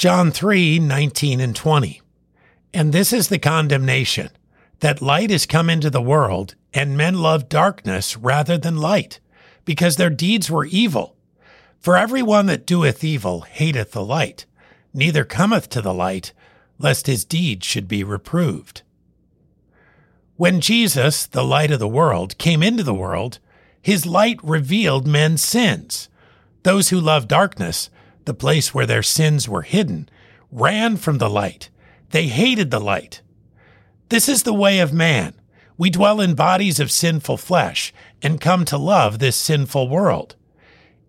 John 3 19 and 20. And this is the condemnation that light is come into the world, and men love darkness rather than light, because their deeds were evil. For every one that doeth evil hateth the light, neither cometh to the light, lest his deeds should be reproved. When Jesus, the light of the world, came into the world, his light revealed men's sins. Those who love darkness, the place where their sins were hidden, ran from the light. They hated the light. This is the way of man. We dwell in bodies of sinful flesh and come to love this sinful world.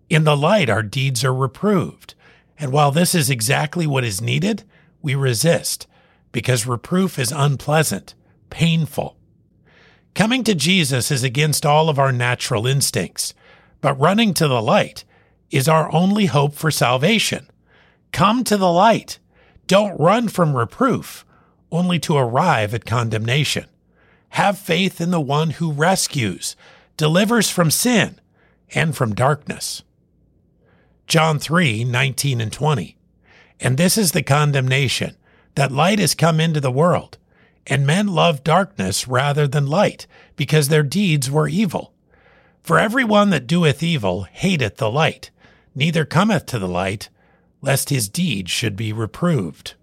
In the light, our deeds are reproved. And while this is exactly what is needed, we resist because reproof is unpleasant, painful. Coming to Jesus is against all of our natural instincts, but running to the light is our only hope for salvation. Come to the light. Don't run from reproof, only to arrive at condemnation. Have faith in the one who rescues, delivers from sin, and from darkness. John 3 19 and 20. And this is the condemnation that light has come into the world, and men love darkness rather than light, because their deeds were evil. For every one that doeth evil hateth the light, neither cometh to the light, lest his deeds should be reproved.